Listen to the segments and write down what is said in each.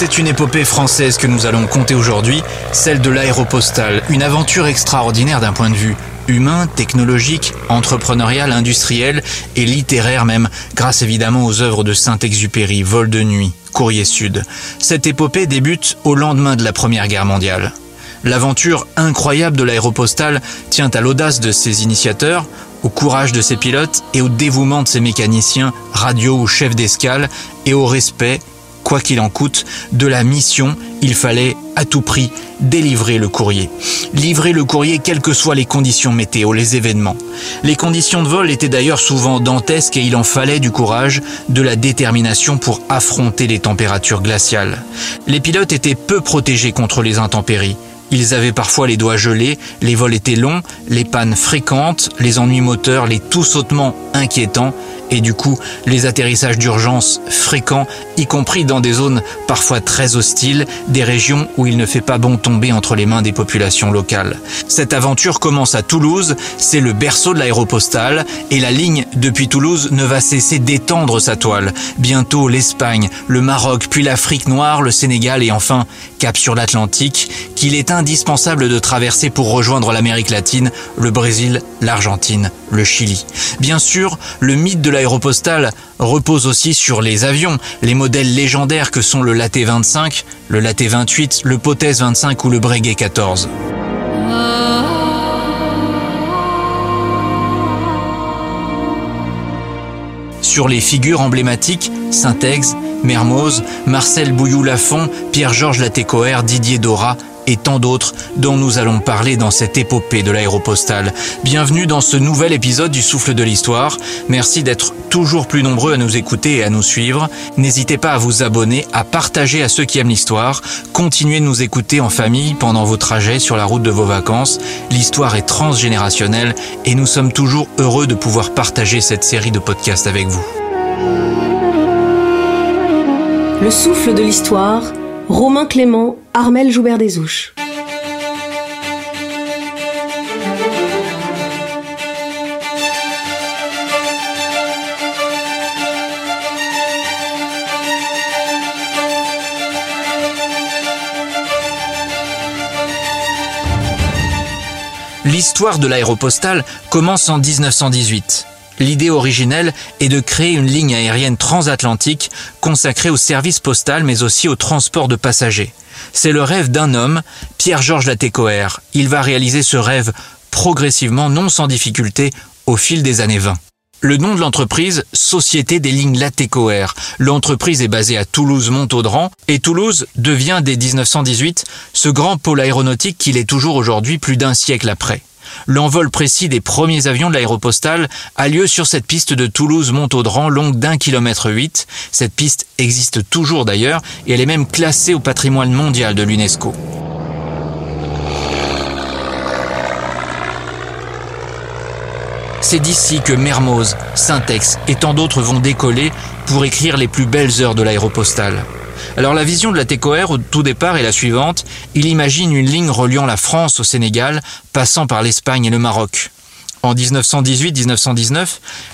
C'est une épopée française que nous allons compter aujourd'hui, celle de l'aéropostale, une aventure extraordinaire d'un point de vue humain, technologique, entrepreneurial, industriel et littéraire même, grâce évidemment aux œuvres de Saint-Exupéry, Vol de nuit, Courrier Sud. Cette épopée débute au lendemain de la Première Guerre mondiale. L'aventure incroyable de l'aéropostale tient à l'audace de ses initiateurs, au courage de ses pilotes et au dévouement de ses mécaniciens, radio ou chefs d'escale, et au respect quoi qu'il en coûte, de la mission, il fallait à tout prix délivrer le courrier. Livrer le courrier quelles que soient les conditions météo, les événements. Les conditions de vol étaient d'ailleurs souvent dantesques et il en fallait du courage, de la détermination pour affronter les températures glaciales. Les pilotes étaient peu protégés contre les intempéries. Ils avaient parfois les doigts gelés, les vols étaient longs, les pannes fréquentes, les ennuis moteurs, les tout sautements inquiétants et du coup les atterrissages d'urgence fréquents, y compris dans des zones parfois très hostiles, des régions où il ne fait pas bon tomber entre les mains des populations locales. Cette aventure commence à Toulouse, c'est le berceau de l'aéropostale, et la ligne depuis Toulouse ne va cesser d'étendre sa toile. Bientôt l'Espagne, le Maroc, puis l'Afrique noire, le Sénégal et enfin cap sur l'Atlantique, qu'il est indispensable de traverser pour rejoindre l'Amérique latine, le Brésil, l'Argentine, le Chili. Bien sûr, le mythe de l'aéropostale repose aussi sur les avions, les modèles légendaires que sont le Laté 25, le Laté 28, le Potez 25 ou le Breguet 14. Sur les figures emblématiques, Saint-Ex, Mermoz, Marcel Bouillou-Lafont, Pierre-Georges Latécoère, Didier Dora, et tant d'autres dont nous allons parler dans cette épopée de l'aéropostale. Bienvenue dans ce nouvel épisode du Souffle de l'Histoire. Merci d'être toujours plus nombreux à nous écouter et à nous suivre. N'hésitez pas à vous abonner, à partager à ceux qui aiment l'histoire. Continuez de nous écouter en famille pendant vos trajets sur la route de vos vacances. L'histoire est transgénérationnelle et nous sommes toujours heureux de pouvoir partager cette série de podcasts avec vous. Le souffle de l'histoire Romain Clément, Armel Joubert des Ouches. L'histoire de l'aéropostale commence en 1918. L'idée originelle est de créer une ligne aérienne transatlantique consacrée au service postal mais aussi au transport de passagers. C'est le rêve d'un homme, Pierre-Georges Latécoère. Il va réaliser ce rêve progressivement, non sans difficulté, au fil des années 20. Le nom de l'entreprise, Société des lignes Latécoère. L'entreprise est basée à Toulouse-Montaudran et Toulouse devient dès 1918 ce grand pôle aéronautique qu'il est toujours aujourd'hui plus d'un siècle après. L'envol précis des premiers avions de l'aéropostale a lieu sur cette piste de Toulouse-Montaudran longue d'un kilomètre huit. Cette piste existe toujours d'ailleurs et elle est même classée au patrimoine mondial de l'UNESCO. C'est d'ici que Mermoz, Syntex et tant d'autres vont décoller pour écrire les plus belles heures de l'aéropostale. Alors la vision de la TECOR au tout départ est la suivante. Il imagine une ligne reliant la France au Sénégal, passant par l'Espagne et le Maroc. En 1918-1919,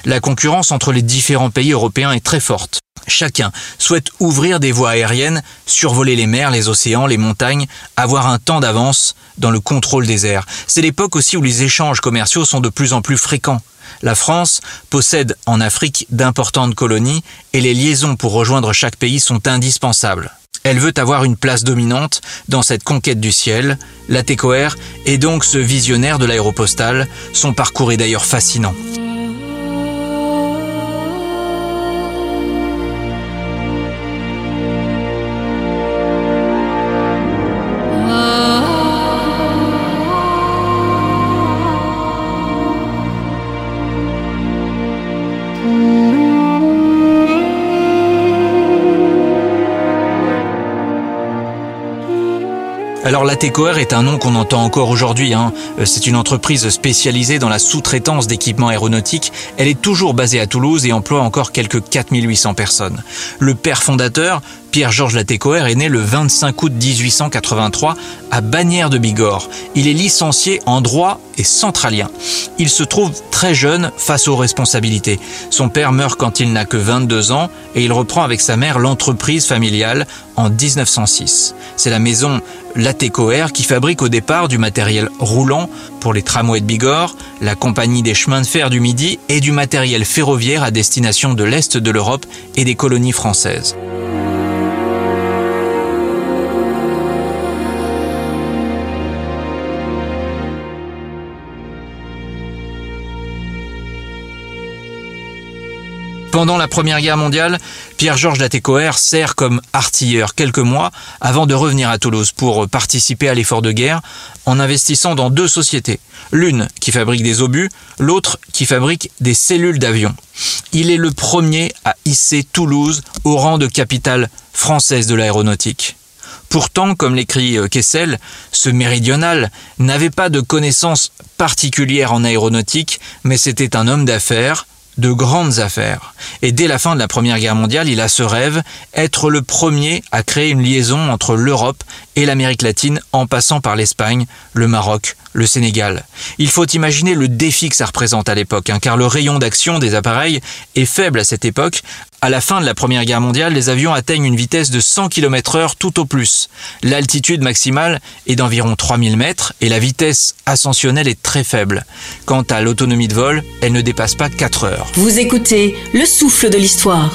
la concurrence entre les différents pays européens est très forte. Chacun souhaite ouvrir des voies aériennes, survoler les mers, les océans, les montagnes, avoir un temps d'avance dans le contrôle des airs. C'est l'époque aussi où les échanges commerciaux sont de plus en plus fréquents. La France possède en Afrique d'importantes colonies et les liaisons pour rejoindre chaque pays sont indispensables. Elle veut avoir une place dominante dans cette conquête du ciel. La TECOR est donc ce visionnaire de l'aéropostale. Son parcours est d'ailleurs fascinant. Alors la TECOR est un nom qu'on entend encore aujourd'hui. Hein. Euh, c'est une entreprise spécialisée dans la sous-traitance d'équipements aéronautiques. Elle est toujours basée à Toulouse et emploie encore quelques 4800 personnes. Le père fondateur, Pierre-Georges Latécoère est né le 25 août 1883 à Bagnères de Bigorre. Il est licencié en droit et centralien. Il se trouve très jeune face aux responsabilités. Son père meurt quand il n'a que 22 ans et il reprend avec sa mère l'entreprise familiale en 1906. C'est la maison Latécoère qui fabrique au départ du matériel roulant pour les tramways de Bigorre, la compagnie des chemins de fer du Midi et du matériel ferroviaire à destination de l'Est de l'Europe et des colonies françaises. Pendant la Première Guerre mondiale, Pierre-Georges Latécoère sert comme artilleur quelques mois avant de revenir à Toulouse pour participer à l'effort de guerre en investissant dans deux sociétés. L'une qui fabrique des obus, l'autre qui fabrique des cellules d'avion. Il est le premier à hisser Toulouse au rang de capitale française de l'aéronautique. Pourtant, comme l'écrit euh, Kessel, ce méridional n'avait pas de connaissances particulières en aéronautique, mais c'était un homme d'affaires, de grandes affaires. Et dès la fin de la Première Guerre mondiale, il a ce rêve, être le premier à créer une liaison entre l'Europe et l'Amérique latine en passant par l'Espagne, le Maroc, le Sénégal. Il faut imaginer le défi que ça représente à l'époque, hein, car le rayon d'action des appareils est faible à cette époque. À la fin de la Première Guerre mondiale, les avions atteignent une vitesse de 100 km heure tout au plus. L'altitude maximale est d'environ 3000 mètres et la vitesse ascensionnelle est très faible. Quant à l'autonomie de vol, elle ne dépasse pas 4 heures. Vous écoutez Le souffle de l'histoire.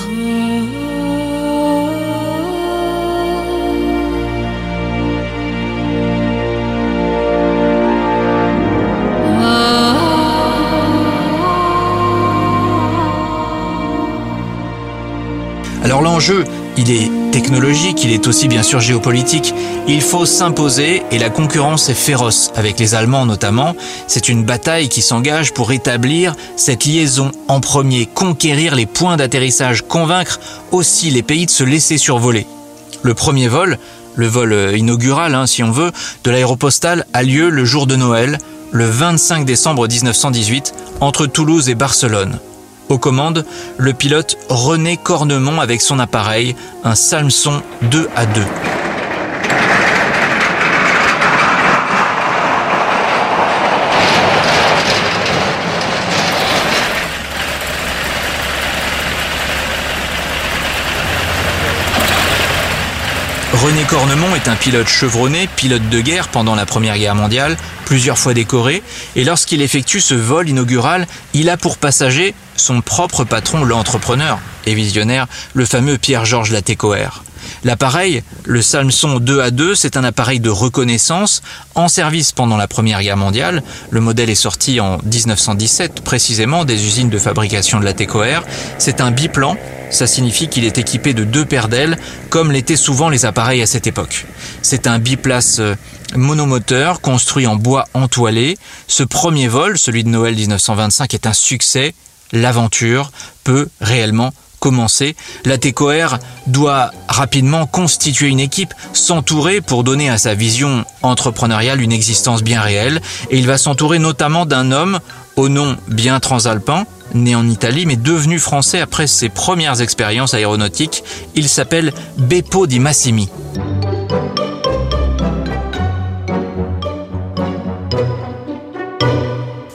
L'enjeu, il est technologique, il est aussi bien sûr géopolitique. Il faut s'imposer et la concurrence est féroce, avec les Allemands notamment. C'est une bataille qui s'engage pour établir cette liaison en premier, conquérir les points d'atterrissage, convaincre aussi les pays de se laisser survoler. Le premier vol, le vol inaugural hein, si on veut, de l'aéropostale a lieu le jour de Noël, le 25 décembre 1918, entre Toulouse et Barcelone. Aux commandes, le pilote René Cornemont avec son appareil, un Salmson 2 à 2. René Cornemont est un pilote chevronné, pilote de guerre pendant la Première Guerre mondiale, plusieurs fois décoré, et lorsqu'il effectue ce vol inaugural, il a pour passager son propre patron, l'entrepreneur et visionnaire, le fameux Pierre-Georges Latécoère. L'appareil, le Salmson 2 à 2, c'est un appareil de reconnaissance en service pendant la Première Guerre mondiale. Le modèle est sorti en 1917 précisément des usines de fabrication de Latécoère. C'est un biplan ça signifie qu'il est équipé de deux paires d'ailes, comme l'étaient souvent les appareils à cette époque. C'est un biplace euh, monomoteur construit en bois entoilé. Ce premier vol, celui de Noël 1925, est un succès. L'aventure peut réellement commencer. La TCOR doit rapidement constituer une équipe, s'entourer pour donner à sa vision entrepreneuriale une existence bien réelle. Et il va s'entourer notamment d'un homme au nom bien transalpin, né en Italie mais devenu français après ses premières expériences aéronautiques. Il s'appelle Beppo di Massimi.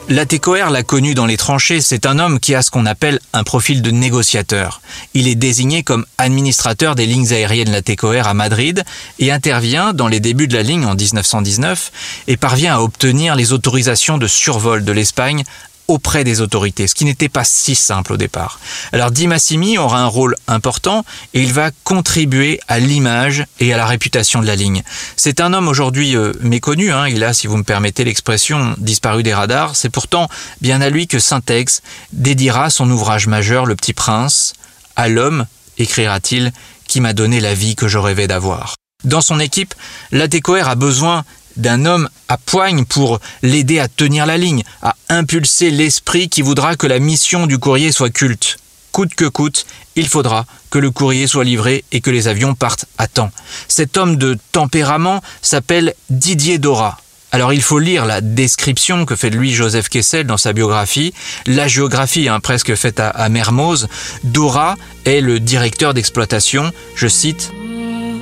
La l'a connu dans les tranchées, c'est un homme qui a ce qu'on appelle un profil de négociateur. Il est désigné comme administrateur des lignes aériennes La à Madrid et intervient dans les débuts de la ligne en 1919 et parvient à obtenir les autorisations de survol de l'Espagne auprès des autorités, ce qui n'était pas si simple au départ. Alors Di Massimi aura un rôle important et il va contribuer à l'image et à la réputation de la ligne. C'est un homme aujourd'hui euh, méconnu, hein, il a, si vous me permettez l'expression, disparu des radars. C'est pourtant bien à lui que Saint-Ex dédiera son ouvrage majeur Le Petit Prince. À l'homme, écrira-t-il, qui m'a donné la vie que je rêvais d'avoir. Dans son équipe, Latécoère a besoin d'un homme à poigne pour l'aider à tenir la ligne, à impulser l'esprit qui voudra que la mission du courrier soit culte. Coûte que coûte, il faudra que le courrier soit livré et que les avions partent à temps. Cet homme de tempérament s'appelle Didier Dora. Alors il faut lire la description que fait de lui Joseph Kessel dans sa biographie, la géographie hein, presque faite à, à Mermoz. Dora est le directeur d'exploitation, je cite,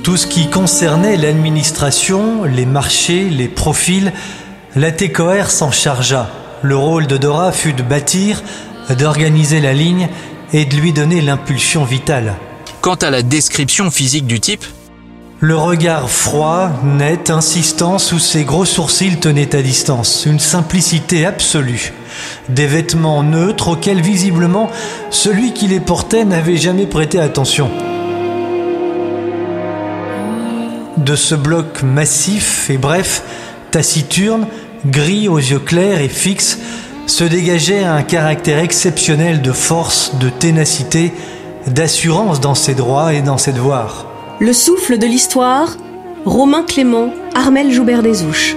Tout ce qui concernait l'administration, les marchés, les profils, la TCOR s'en chargea. Le rôle de Dora fut de bâtir, d'organiser la ligne et de lui donner l'impulsion vitale. Quant à la description physique du type, le regard froid, net, insistant, sous ses gros sourcils tenait à distance, une simplicité absolue. Des vêtements neutres auxquels visiblement celui qui les portait n'avait jamais prêté attention. De ce bloc massif et bref, taciturne, gris aux yeux clairs et fixes, se dégageait un caractère exceptionnel de force, de ténacité, d'assurance dans ses droits et dans ses devoirs. Le souffle de l'histoire, Romain Clément, Armel Joubert des Ouches.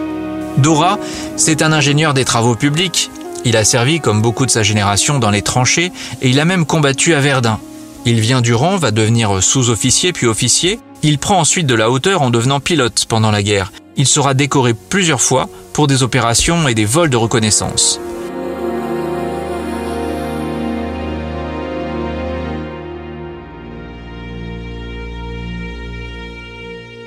Dora, c'est un ingénieur des travaux publics. Il a servi, comme beaucoup de sa génération, dans les tranchées et il a même combattu à Verdun. Il vient du rang, va devenir sous-officier puis officier. Il prend ensuite de la hauteur en devenant pilote pendant la guerre. Il sera décoré plusieurs fois pour des opérations et des vols de reconnaissance.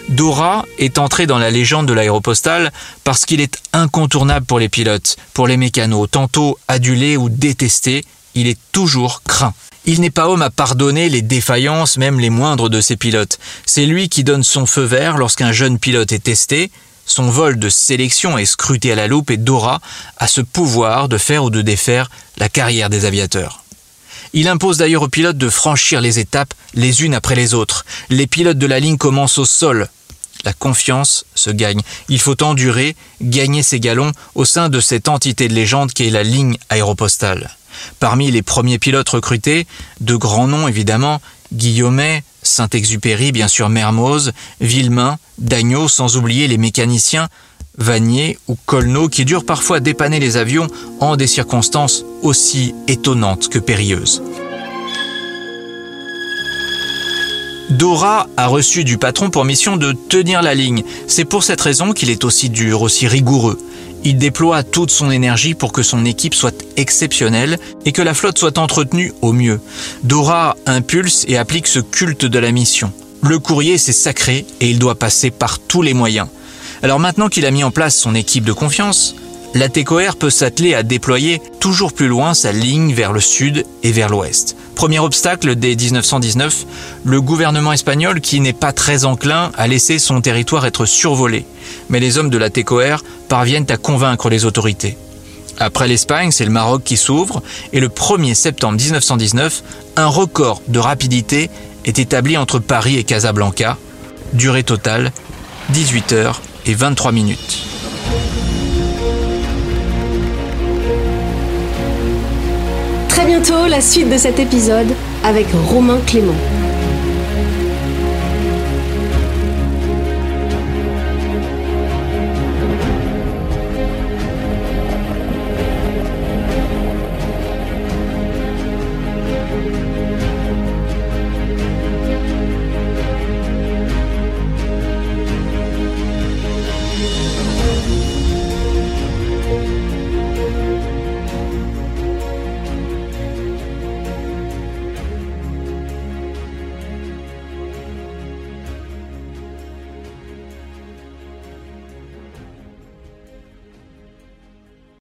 Dora est entré dans la légende de l'aéropostale parce qu'il est incontournable pour les pilotes, pour les mécanos, tantôt adulé ou détesté, il est toujours craint. Il n'est pas homme à pardonner les défaillances, même les moindres de ses pilotes. C'est lui qui donne son feu vert lorsqu'un jeune pilote est testé. Son vol de sélection est scruté à la loupe et Dora a ce pouvoir de faire ou de défaire la carrière des aviateurs. Il impose d'ailleurs aux pilotes de franchir les étapes les unes après les autres. Les pilotes de la ligne commencent au sol, la confiance se gagne. Il faut endurer, gagner ses galons au sein de cette entité de légende qui est la ligne aéropostale. Parmi les premiers pilotes recrutés, de grands noms évidemment, Guillaumet, Saint-Exupéry, bien sûr Mermoz, Villemain, Dagneau, sans oublier les mécaniciens Vanier ou Colneau qui durent parfois dépanner les avions en des circonstances aussi étonnantes que périlleuses. Dora a reçu du patron pour mission de tenir la ligne. C'est pour cette raison qu'il est aussi dur, aussi rigoureux. Il déploie toute son énergie pour que son équipe soit exceptionnelle et que la flotte soit entretenue au mieux. Dora impulse et applique ce culte de la mission. Le courrier, c'est sacré et il doit passer par tous les moyens. Alors maintenant qu'il a mis en place son équipe de confiance, la TECOR peut s'atteler à déployer toujours plus loin sa ligne vers le sud et vers l'ouest. Premier obstacle dès 1919, le gouvernement espagnol qui n'est pas très enclin à laisser son territoire être survolé. Mais les hommes de la TECOR parviennent à convaincre les autorités. Après l'Espagne, c'est le Maroc qui s'ouvre et le 1er septembre 1919, un record de rapidité est établi entre Paris et Casablanca. Durée totale 18 heures et 23 minutes. Bientôt la suite de cet épisode avec Romain Clément.